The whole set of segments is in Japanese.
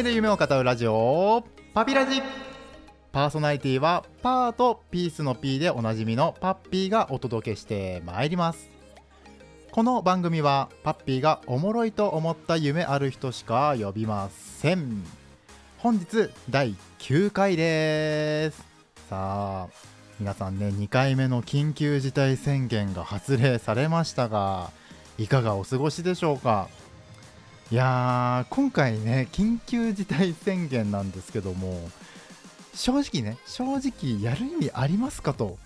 本音で夢を語るラジオパピラジ。パーソナリティはパーとピースの P でおなじみのパッピーがお届けしてまいります。この番組はパッピーがおもろいと思った夢ある人しか呼びません。本日第9回です。さあ皆さんね2回目の緊急事態宣言が発令されましたがいかがお過ごしでしょうか？いやー今回ね緊急事態宣言なんですけども正直ね正直やる意味ありますかと。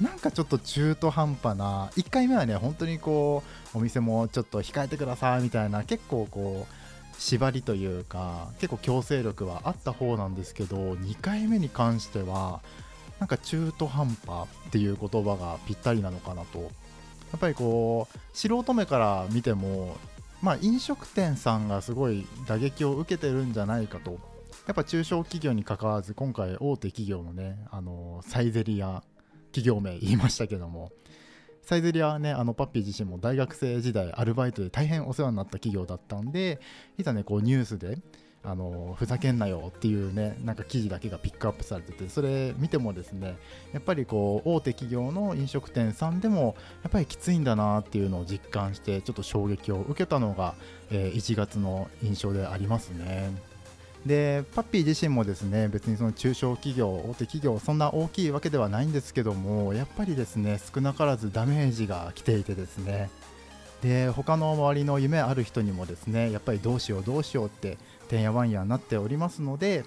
なんかちょっと中途半端な1回目はね本当にこうお店もちょっと控えてくださいみたいな結構こう縛りというか結構強制力はあった方なんですけど2回目に関してはなんか中途半端っていう言葉がぴったりなのかなと。やっぱりこう素人目から見てもまあ飲食店さんがすごい打撃を受けてるんじゃないかと。やっぱ中小企業に関わらず今回大手企業のねあのサイゼリア企業名言いましたけども。サイゼリアはねあのパッピー自身も大学生時代アルバイトで大変お世話になった企業だったんでいざねこうニュースであのふざけんなよっていうねなんか記事だけがピックアップされててそれ見てもですねやっぱりこう大手企業の飲食店さんでもやっぱりきついんだなっていうのを実感してちょっと衝撃を受けたのが、えー、1月の印象でありますね。でパッピー自身もですね別にその中小企業大手企業そんな大きいわけではないんですけどもやっぱりですね少なからずダメージが来ていてですねで他の周りの夢ある人にもですねやっぱりどうしようどうしようっててんやわんやになっておりますので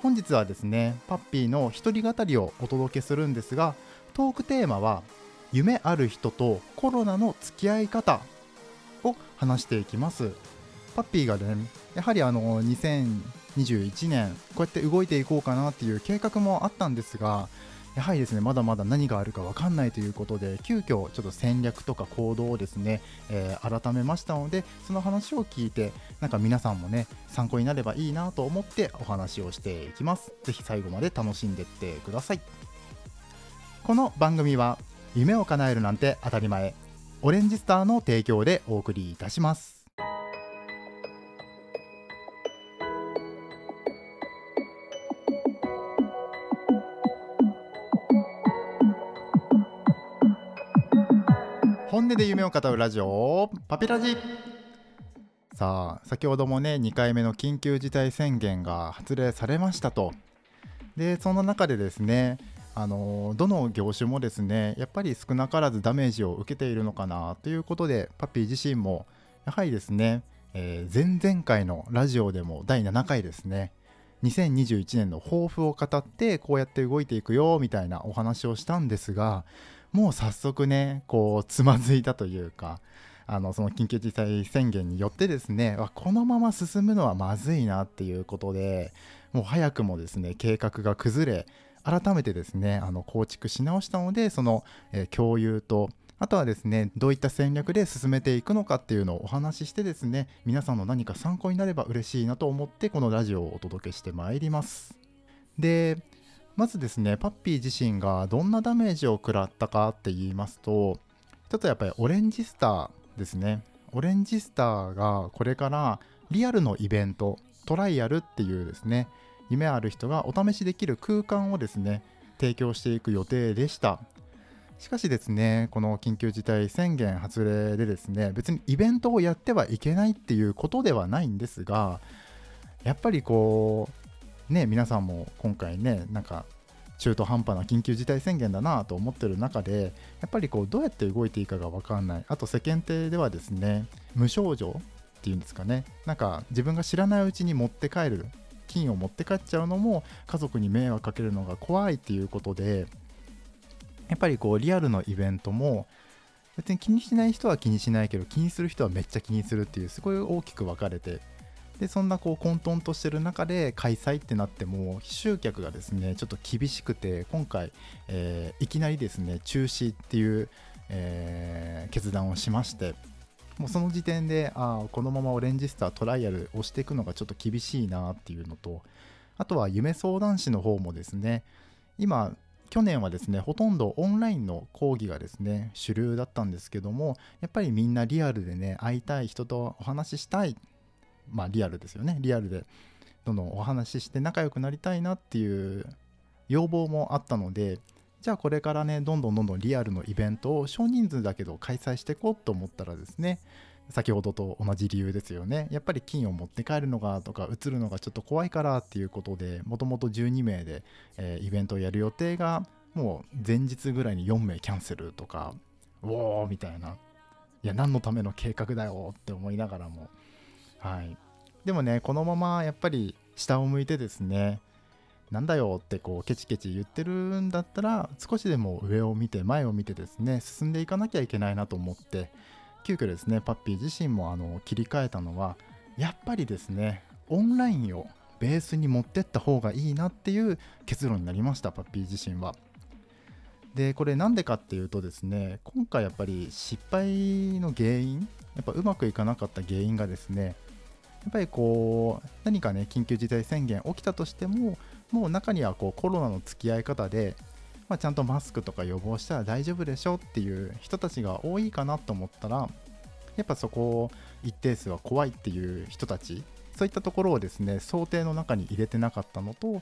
本日はですねパッピーの一人語りをお届けするんですがトークテーマは夢ある人とコロナの付き合い方を話していきます。パッピーがねやはりあの2021年こうやって動いていこうかなっていう計画もあったんですがやはりですねまだまだ何があるか分かんないということで急遽ちょっと戦略とか行動をですね、えー、改めましたのでその話を聞いてなんか皆さんもね参考になればいいなと思ってお話をしていきます。是非最後まで楽しんでってください。この番組は夢を叶えるなんて当たり前。オレンジスターの提供でお送りいたします。音で夢を語るラジオ？パピラジ。さあ先ほどもね2回目の緊急事態宣言が発令されましたと。でその中でですねあのどの業種もですねやっぱり少なからずダメージを受けているのかなということでパピー自身もやはりですね、えー、前々回のラジオでも第7回ですね2021年の抱負を語ってこうやって動いていくよみたいなお話をしたんですがもう早速ねこうつまずいたというかあのその緊急事態宣言によってですねこのまま進むのはまずいなっていうことでもう早くもですね計画が崩れ改めてですねあの構築し直したのでその、えー、共有とあとはですねどういった戦略で進めていくのかっていうのをお話ししてですね皆さんの何か参考になれば嬉しいなと思ってこのラジオをお届けしてまいります。でまずですねパッピー自身がどんなダメージを食らったかって言いますとちょっとやっぱりオレンジスターですね。オレンジスターがこれからリアルのイベントトライアルっていうですね夢ある人がお試しできる空間をですね提供していく予定でした。しかしですねこの緊急事態宣言発令でですね別にイベントをやってはいけないっていうことではないんですがやっぱりこうね、皆さんも今回ね、なんか中途半端な緊急事態宣言だなと思ってる中で、やっぱりこうどうやって動いていいかが分かんない、あと世間体ではですね、無症状っていうんですかね、なんか自分が知らないうちに持って帰る、金を持って帰っちゃうのも家族に迷惑かけるのが怖いっていうことで、やっぱりこうリアルのイベントも別に気にしない人は気にしないけど気にする人はめっちゃ気にするっていうすごい大きく分かれてでそんなこう混沌としてる中で開催ってなっても集客がですねちょっと厳しくて今回、えー、いきなりですね中止っていう、えー、決断をしましてもうその時点であこのままオレンジスタートライアルをしていくのがちょっと厳しいなっていうのとあとは夢相談師の方もですね今去年はですねほとんどオンラインの講義がですね主流だったんですけどもやっぱりみんなリアルでね会いたい人とお話ししたいまあリアルですよね。リアルでどんどんお話しして仲良くなりたいなっていう要望もあったのでじゃあこれからねどんどんどんどんリアルのイベントを少人数だけど開催していこうと思ったらですね先ほどと同じ理由ですよね。やっぱり金を持って帰るのがとか移るのがちょっと怖いからっていうことでもともと12名で、えー、イベントをやる予定がもう前日ぐらいに4名キャンセルとかおおみたいな。いや何のための計画だよって思いながらもはい。でもねこのままやっぱり下を向いてですねなんだよってこうケチケチ言ってるんだったら少しでも上を見て前を見てですね進んでいかなきゃいけないなと思って急遽ですねパッピー自身もあの切り替えたのはやっぱりですねオンラインをベースに持ってった方がいいなっていう結論になりましたパッピー自身は。でこれなんでかっていうとですね今回やっぱり失敗の原因やっぱうまくいかなかった原因がですねやっぱりこう何かね緊急事態宣言起きたとしてももう中にはこうコロナの付き合い方で、まあ、ちゃんとマスクとか予防したら大丈夫でしょっていう人たちが多いかなと思ったらやっぱそこを一定数は怖いっていう人たちそういったところをですね想定の中に入れてなかったのと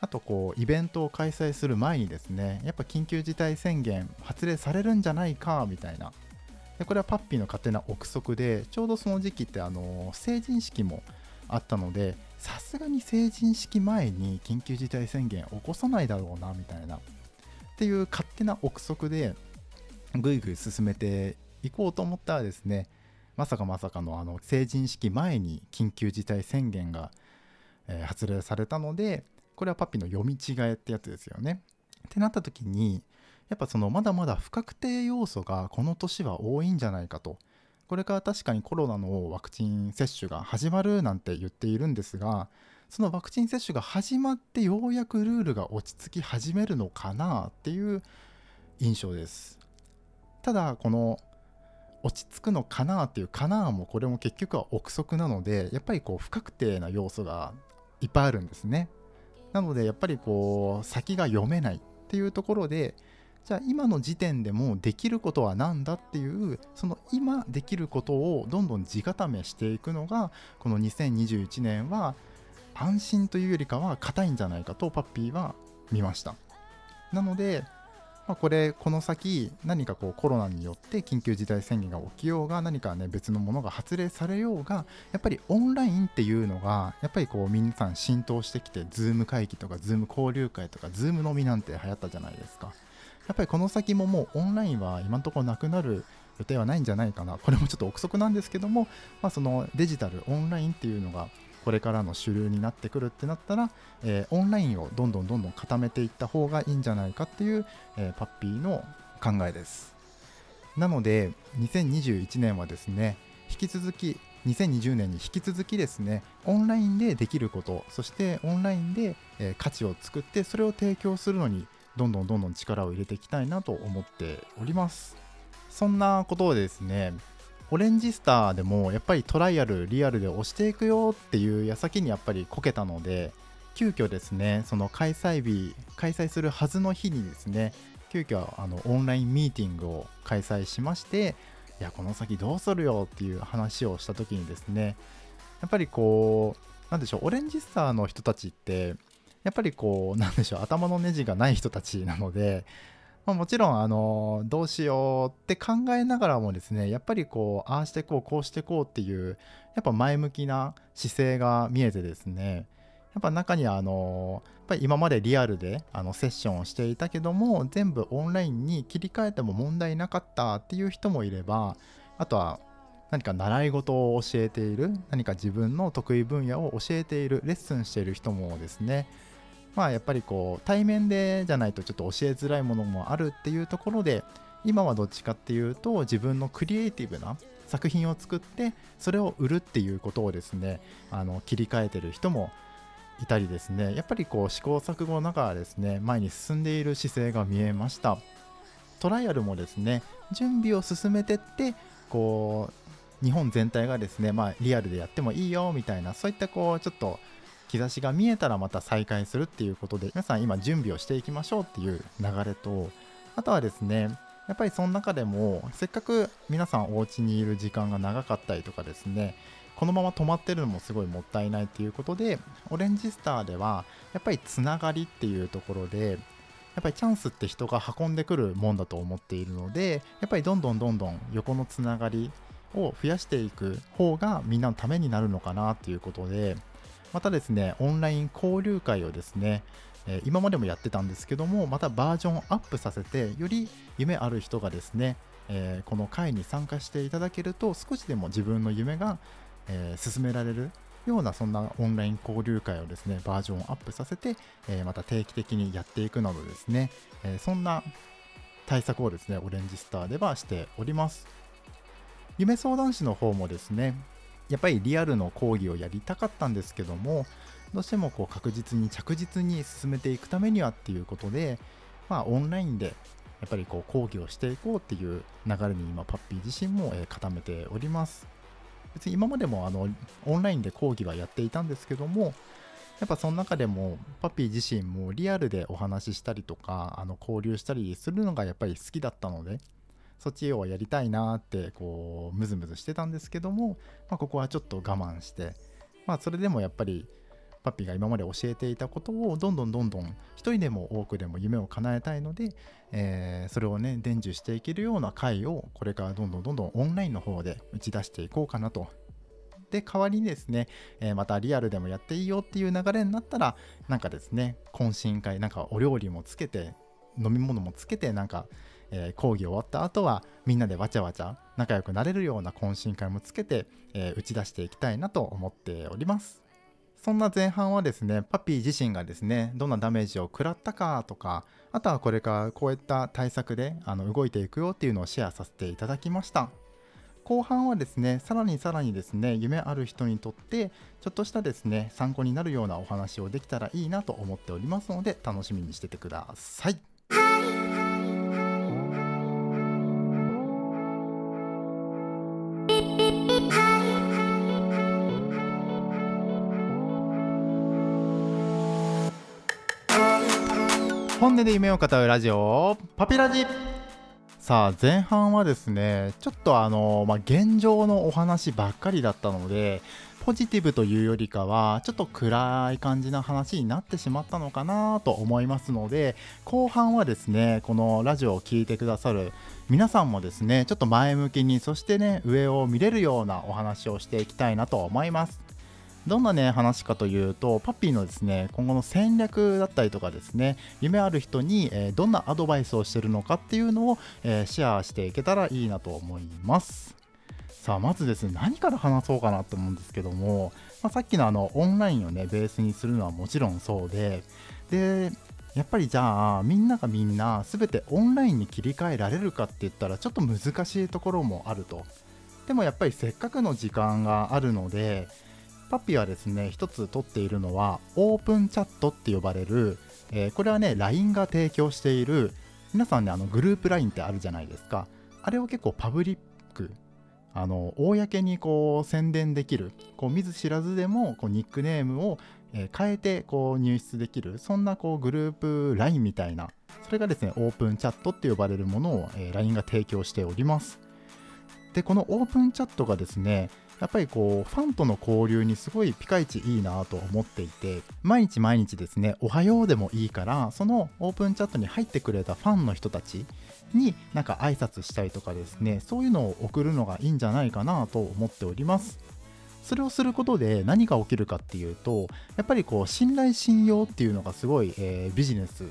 あとこうイベントを開催する前にですねやっぱ緊急事態宣言発令されるんじゃないかみたいなでこれはパッピーの勝手な憶測でちょうどその時期ってあの成人式もあったのでさすがに成人式前に緊急事態宣言起こさないだろうなみたいなっていう勝手な憶測でぐいぐい進めていこうと思ったらですねまさかまさかのあの成人式前に緊急事態宣言が、え、発令されたのでこれはパピの読み違えってやつですよね。ってなった時にやっぱそのまだまだ不確定要素がこの年は多いんじゃないかと。これから確かにコロナのワクチン接種が始まるなんて言っているんですがそのワクチン接種が始まってようやくルールが落ち着き始めるのかなっていう印象ですただこの落ち着くのかなっていうかなもこれも結局は憶測なのでやっぱりこう不確定な要素がいっぱいあるんですねなのでやっぱりこう先が読めないっていうところでじゃあ今の時点でもできることは何だっていうその今できることをどんどん地固めしていくのがこの2021年は安心というよりかは硬いんじゃないかとパッピーは見ました。なのでまあ、これこの先何かこうコロナによって緊急事態宣言が起きようが何かね別のものが発令されようがやっぱりオンラインっていうのがやっぱりこう皆さん浸透してきて Zoom 会議とか Zoom 交流会とか Zoom 飲みなんて流行ったじゃないですか。やっぱりこの先ももうオンラインは今のところなくなる予定はないんじゃないかな。これもちょっと憶測なんですけども、まあ、そのデジタルオンラインっていうのがこれからの主流になってくるってなったら、えー、オンラインをどんどんどんどん固めていった方がいいんじゃないかっていう、えー、パッピーの考えです。なので2021年はですね引き続き2020年に引き続きですねオンラインでできることそしてオンラインで、えー、価値を作ってそれを提供するのにどんどんどんどん力を入れていきたいなと思っております。そんなことをですねオレンジスターでもやっぱりトライアルリアルで押していくよっていう矢先にやっぱりこけたので急遽ですねその開催日開催するはずの日にですね急遽あのオンラインミーティングを開催しましていやこの先どうするよっていう話をした時にですねやっぱりこうなんでしょうオレンジスターの人たちってやっぱりこうなんでしょう頭のネジがない人たちなのでまあ、もちろん、あのどうしようって考えながらもですね、やっぱりこう、ああしてこう、こうしてこうっていう、やっぱ前向きな姿勢が見えてですね、やっぱ中にはあのやっぱり今までリアルであのセッションをしていたけども全部オンラインに切り替えても問題なかったっていう人もいればあとは何か習い事を教えている何か自分の得意分野を教えているレッスンしている人もですねまあやっぱりこう対面でじゃないとちょっと教えづらいものもあるっていうところで今はどっちかっていうと自分のクリエイティブな作品を作ってそれを売るっていうことをですねあの切り替えてる人もいたりですね。やっぱりこう試行錯誤ながらですね前に進んでいる姿勢が見えました。トライアルもですね準備を進めてってこう日本全体がですねまあリアルでやってもいいよみたいなそういったこうちょっと兆しが見えたらまた再開するっていうことで皆さん今準備をしていきましょうっていう流れとあとはですねやっぱりその中でもせっかく皆さんお家にいる時間が長かったりとかですねこのまま止まってるのもすごいもったいないっていうことでオレンジスターではやっぱりつながりっていうところでやっぱりチャンスって人が運んでくるもんだと思っているのでやっぱりどんどんどんどん横のつながりを増やしていく方がみんなのためになるのかなっていうことでまたですねオンライン交流会をですねえ今までもやってたんですけどもまたバージョンアップさせてより夢ある人がですね、え、この会に参加していただけると少しでも自分の夢が、え、進められるようなそんなオンライン交流会をですねバージョンアップさせて、え、また定期的にやっていくなどですね、えそんな対策をですねオレンジスターではしております。夢相談師の方もですねやっぱりリアルの講義をやりたかったんですけどもどうしてもこう確実に着実に進めていくためにはっていうことで、まあ、オンラインでやっぱりこう講義をしていこうっていう流れに今パッピー自身も固めております。別に今までもあのオンラインで講義はやっていたんですけどもやっぱその中でもパピー自身もリアルでお話ししたりとかあの交流したりするのがやっぱり好きだったのでそっちをやりたいなってこうムズムズしてたんですけども、まあ、ここはちょっと我慢してまあそれでもやっぱりパピーが今まで教えていたことをどんどんどんどん一人でも多くでも夢を叶えたいので、えー、それをね伝授していけるような回をこれからどんどんどんどんオンラインの方で打ち出していこうかなと。で代わりにですね、えー、またリアルでもやっていいよっていう流れになったらなんかですね懇親会なんかお料理もつけて飲み物もつけてなんか、えー、講義終わった後はみんなでわちゃわちゃ仲良くなれるような懇親会もつけて、えー、打ち出していきたいなと思っておりますそんな前半はですね、パピー自身がですね、どんなダメージを食らったかとか、あとはこれからこういった対策であの動いていくよっていうのをシェアさせていただきました。後半はですね、さらにさらにですね、夢ある人にとって、ちょっとしたですね、参考になるようなお話をできたらいいなと思っておりますので、楽しみにしててください。本音で夢を語るラジオ。パピラジ。さあ前半はですねちょっとあの、まあ、現状のお話ばっかりだったのでポジティブというよりかはちょっと暗い感じな話になってしまったのかなと思いますので後半はですねこのラジオを聴いてくださる皆さんもですねちょっと前向きにそしてね上を見れるようなお話をしていきたいなと思いますどんなね話かというとパッピーのですね今後の戦略だったりとかですね夢ある人に、えー、どんなアドバイスをしてるのかっていうのを、えー、シェアしていけたらいいなと思います。さあまずですね何から話そうかなと思うんですけども、まあ、さっきのあのオンラインをねベースにするのはもちろんそうででやっぱりじゃあみんながみんな全てオンラインに切り替えられるかって言ったらちょっと難しいところもあると。でもやっぱりせっかくの時間があるのでパピはですね一つ取っているのはオープンチャットって呼ばれる、えー、これはね LINE が提供している皆さんねあのグループ LINE ってあるじゃないですか。あれを結構パブリックあの公にこう宣伝できるこう見ず知らずでもこうニックネームを、変えてこう入室できるそんなこうグループ LINE みたいなそれがですねオープンチャットって呼ばれるものを、LINE が提供しております。でこのオープンチャットがですねやっぱりこうファンとの交流にすごいピカイチいいなと思っていて毎日毎日ですねおはようでもいいからそのオープンチャットに入ってくれたファンの人たちになんか挨拶したりとかですねそういうのを送るのがいいんじゃないかなと思っております。それをすることで何が起きるかっていうとやっぱりこう信頼信用っていうのがすごい、えー、ビジネス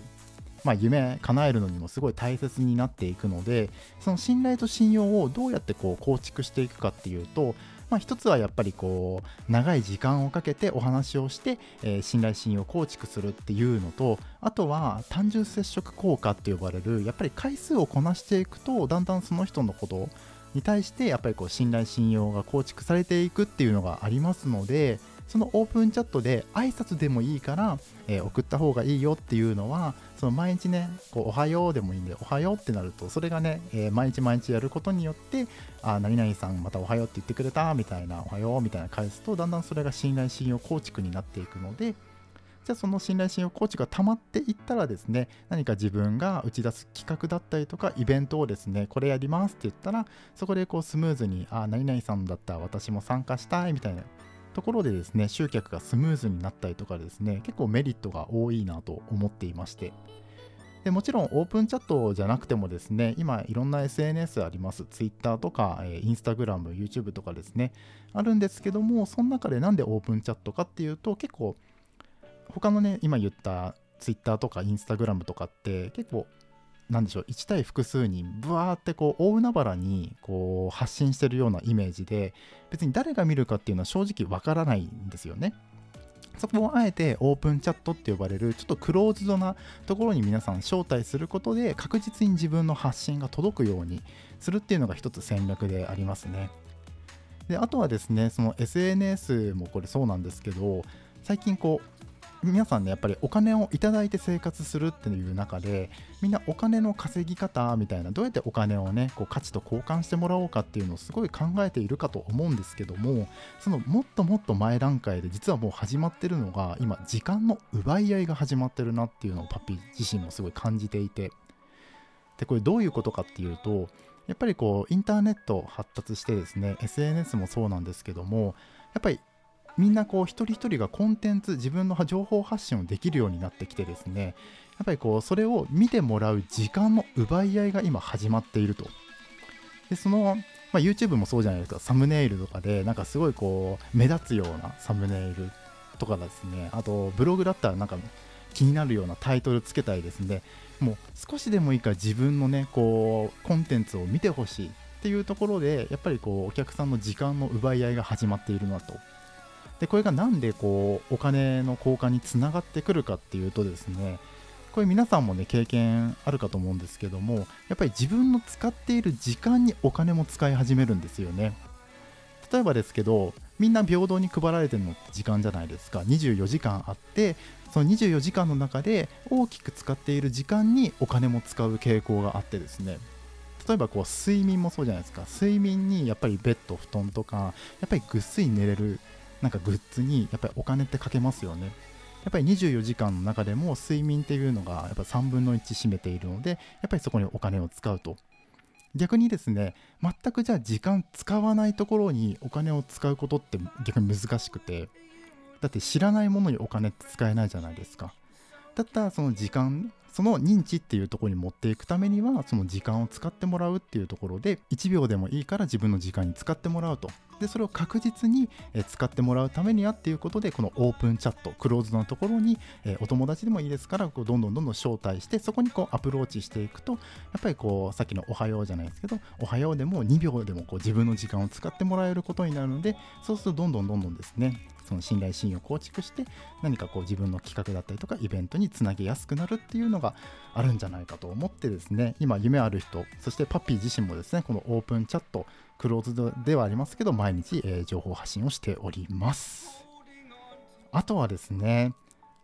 まあ、夢叶えるのにもすごい大切になっていくのでその信頼と信用をどうやってこう構築していくかっていうと、まあ、一つはやっぱりこう長い時間をかけてお話をして、えー、信頼信用を構築するっていうのとあとは単純接触効果って呼ばれるやっぱり回数をこなしていくとだんだんその人のことに対してやっぱりこう信頼信用が構築されていくっていうのがありますのでそのオープンチャットで挨拶でもいいから、えー、送った方がいいよっていうのはその毎日ねこうおはようでもいいんでおはようってなるとそれがね、えー、毎日毎日やることによってあ何々さんまたおはようって言ってくれたみたいなおはようみたいな返すとだんだんそれが信頼信用構築になっていくのでじゃあその信頼信用構築が溜まっていったらですね何か自分が打ち出す企画だったりとかイベントをですねこれやりますって言ったらそこでこうスムーズにあ何々さんだったら私も参加したいみたいなところでですね集客がスムーズになったりとかですね結構メリットが多いなと思っていまして。でもちろんオープンチャットじゃなくてもですね今いろんな SNS あります。Twitter とか、えー、Instagram、YouTube とかですねあるんですけどもその中でなんでオープンチャットかっていうと結構他のね今言った Twitter とか Instagram とかって結構なんでしょう1対複数人ブワーってこう大海原にこう発信してるようなイメージで別に誰が見るかっていうのは正直わからないんですよね。そこをあえてオープンチャットって呼ばれるちょっとクローズドなところに皆さん招待することで確実に自分の発信が届くようにするっていうのが一つ戦略でありますね。であとはですねその SNS もこれそうなんですけど最近こう皆さんねやっぱりお金をいただいて生活するっていう中でみんなお金の稼ぎ方みたいなどうやってお金をねこう価値と交換してもらおうかっていうのをすごい考えているかと思うんですけどもそのもっともっと前段階で実はもう始まってるのが今時間の奪い合いが始まってるなっていうのをパピ自身もすごい感じていて。でこれどういうことかっていうとやっぱりこうインターネット発達してですね SNS もそうなんですけどもやっぱりみんなこう一人一人がコンテンツ自分の情報発信をできるようになってきてですねやっぱりこうそれを見てもらう時間の奪い合いが今始まっていると。でその、まあ、YouTube もそうじゃないですか。サムネイルとかでなんかすごいこう目立つようなサムネイルとかですね。あとブログだったらなんか気になるようなタイトルつけたりですね。もう少しでもいいから自分のねこうコンテンツを見てほしいっていうところでやっぱりこうお客さんの時間の奪い合いが始まっているなと。でこれがなんでこうお金の交換につながってくるかっていうとですねこれ皆さんもね経験あるかと思うんですけどもやっぱり自分の使っている時間にお金も使い始めるんですよね。例えばですけどみんな平等に配られてるのって時間じゃないですか。24時間あってその24時間の中で大きく使っている時間にお金も使う傾向があってですね。例えばこう睡眠もそうじゃないですか。睡眠にやっぱりベッド布団とかやっぱりぐっすり寝れるなんかグッズにやっぱりお金ってかけますよね。やっぱり24時間の中でも睡眠っていうのがやっぱ3分の1占めているのでやっぱりそこにお金を使うと。逆にですね全くじゃあ時間使わないところにお金を使うことって逆に難しくてだって知らないものにお金って使えないじゃないですか。だったらその時間その認知っていうところに持っていくためにはその時間を使ってもらうっていうところで1秒でもいいから自分の時間に使ってもらうと。でそれを確実に使ってもらうためにはっていうことでこのオープンチャットクローズドのところにお友達でもいいですからこうどんどんどんどん招待してそこにこうアプローチしていくとやっぱりこうさっきのおはようじゃないですけどおはようでも2秒でもこう自分の時間を使ってもらえることになるのでそうするとどんどんどんどんですねその信頼信用を構築して何かこう自分の企画だったりとかイベントにつなげやすくなるっていうのがあるんじゃないかと思ってですね今夢ある人そしてパピー自身もですねこのオープンチャットクローズドではありますけど毎日、えー、情報発信をしております。あとはですね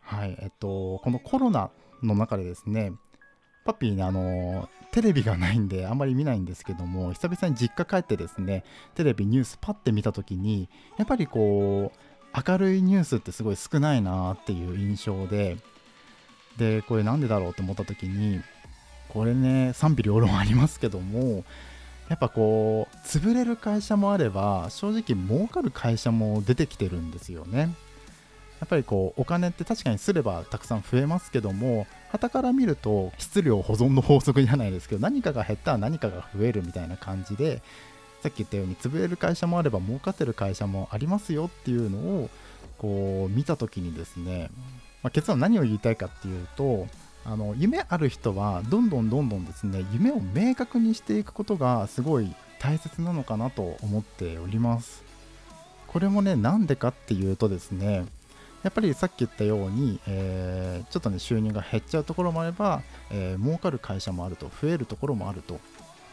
はいえっとこのコロナの中でですねパピーねあのテレビがないんであんまり見ないんですけども久々に実家帰ってですねテレビニュースパッて見た時にやっぱりこう明るいニュースってすごい少ないなっていう印象ででこれなんでだろうと思った時にこれね賛否両論ありますけどもやっぱこう潰れる会社もあれば正直儲かる会社も出てきてるんですよね。やっぱりこうお金って確かにすればたくさん増えますけども旗から見ると質量保存の法則じゃないですけど何かが減ったら何かが増えるみたいな感じでさっき言ったように潰れる会社もあれば儲かってる会社もありますよっていうのをこう見た時にですね、まあ、結論何を言いたいかっていうとあの夢ある人はどんどんどんどんですね夢を明確にしていくことがすごい大切なのかなと思っております。これもねなんでかっていうとですねやっぱりさっき言ったように、えー、ちょっとね収入が減っちゃうところもあれば、えー、儲かる会社もあると増えるところもあると。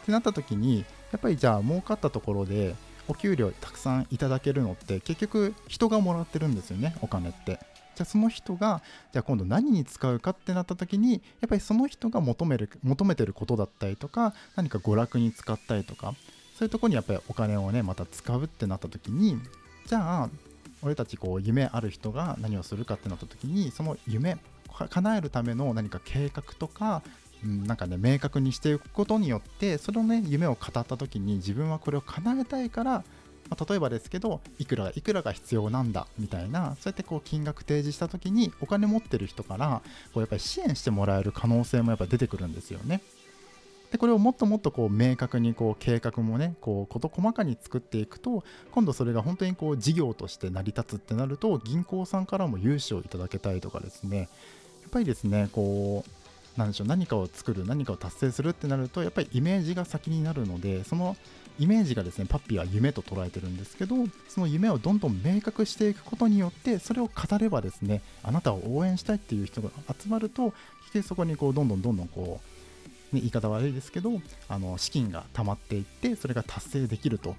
ってなった時にやっぱりじゃあ儲かったところでお給料たくさんいただけるのって結局人がもらってるんですよねお金って。じゃあその人がじゃあ今度何に使うかってなった時にやっぱりその人が求める求めてることだったりとか何か娯楽に使ったりとかそういうとこにやっぱりお金をねまた使うってなった時にじゃあ俺たちこう夢ある人が何をするかってなった時にその夢叶えるための何か計画とか、なんかね明確にしていくことによってそのね夢を語った時に自分はこれを叶えたいからまあ、例えばですけどいくらいくらが必要なんだみたいなそうやってこう金額提示した時にお金持ってる人からこうやっぱり支援してもらえる可能性もやっぱ出てくるんですよね。でこれをもっともっとこう明確にこう計画もねこう事細かに作っていくと今度それが本当にこう事業として成り立つってなると銀行さんからも融資をいただけたりとかですねやっぱりですねこうなんでしょう何かを作る何かを達成するってなるとやっぱりイメージが先になるのでそのイメージがですねパッピーは夢と捉えてるんですけどその夢をどんどん明確していくことによってそれを語ればですねあなたを応援したいっていう人が集まるとそこにこうどんどんどんどんこう、ね、言い方悪いですけどあの資金が溜まっていってそれが達成できると。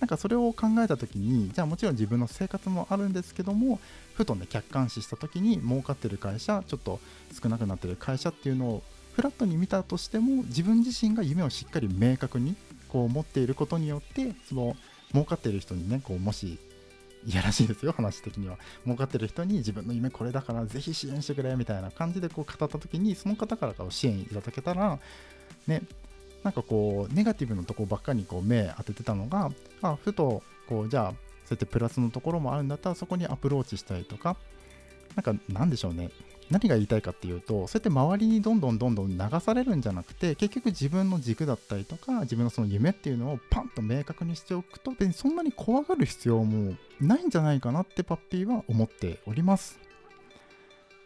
なんかそれを考えた時にじゃあもちろん自分の生活もあるんですけどもふとね客観視した時に儲かってる会社ちょっと少なくなってる会社っていうのをフラットに見たとしても自分自身が夢をしっかり明確にこう持っていることによってその儲かってる人にねこうもしいやらしいですよ話的には。儲かってる人に自分の夢これだからぜひ支援してくれみたいな感じでこう語った時にその方から支援いただけたらねなんかこうネガティブなとこばっかりこう目当ててたのがあふとこうじゃあそうやってプラスのところもあるんだったらそこにアプローチしたりとかなんかなんでしょうね。何が言いたいかっていうとそうやって周りにどんどんどんどん流されるんじゃなくて結局自分の軸だったりとか自分のその夢っていうのをパンと明確にしておくと別にそんなに怖がる必要もないんじゃないかなってパッピーは思っております。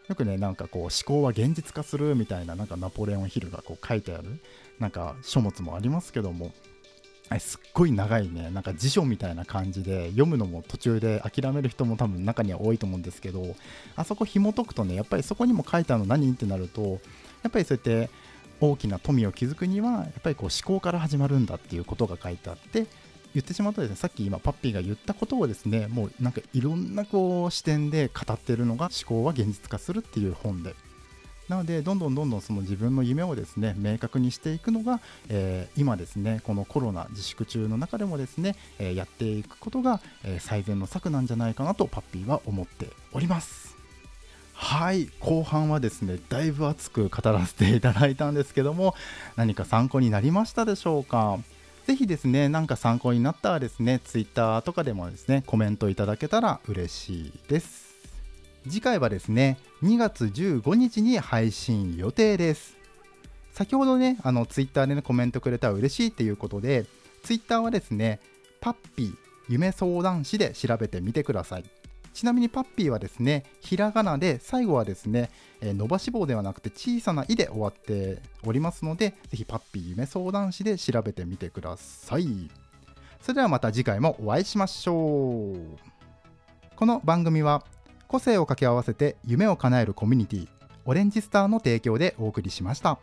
よくねなんかこう思考は現実化するみたいななんかナポレオンヒルがこう書いてある。なんか書物もありますけどもすっごい長いね。なんか辞書みたいな感じで読むのも途中で諦める人も多分中には多いと思うんですけどあそこ紐解くとねやっぱりそこにも書いてあるの何ってなるとやっぱりそうやって大きな富を築くにはやっぱりこう思考から始まるんだっていうことが書いてあって言ってしまうとですねさっき今パッピーが言ったことをですねもうなんかいろんなこう視点で語ってるのが思考は現実化するっていう本でなのでどんどんどんどんその自分の夢をですね明確にしていくのが、えー、今ですねこのコロナ自粛中の中でもですね、えー、やっていくことが、えー、最善の策なんじゃないかなとパッピーは思っておりますはい後半はですねだいぶ熱く語らせていただいたんですけども何か参考になりましたでしょうか？ぜひですね、なんか参考になったらですね、Twitter とかでもですね、コメントいただけたら嬉しいです。次回はですね2月15日に配信予定です。先ほどねあのツイッターでねコメントくれたら嬉しいっていうことでツイッターはですねパッピー夢相談士で調べてみてください。ちなみにパッピーはですねひらがなで最後はですね、え、伸ばし棒ではなくて小さな「い」で終わっておりますのでぜひパッピー夢相談士で調べてみてください。それではまた次回もお会いしましょう。この番組は個性を掛け合わせて夢を叶えるコミュニティオレンジスターの提供でお送りしました。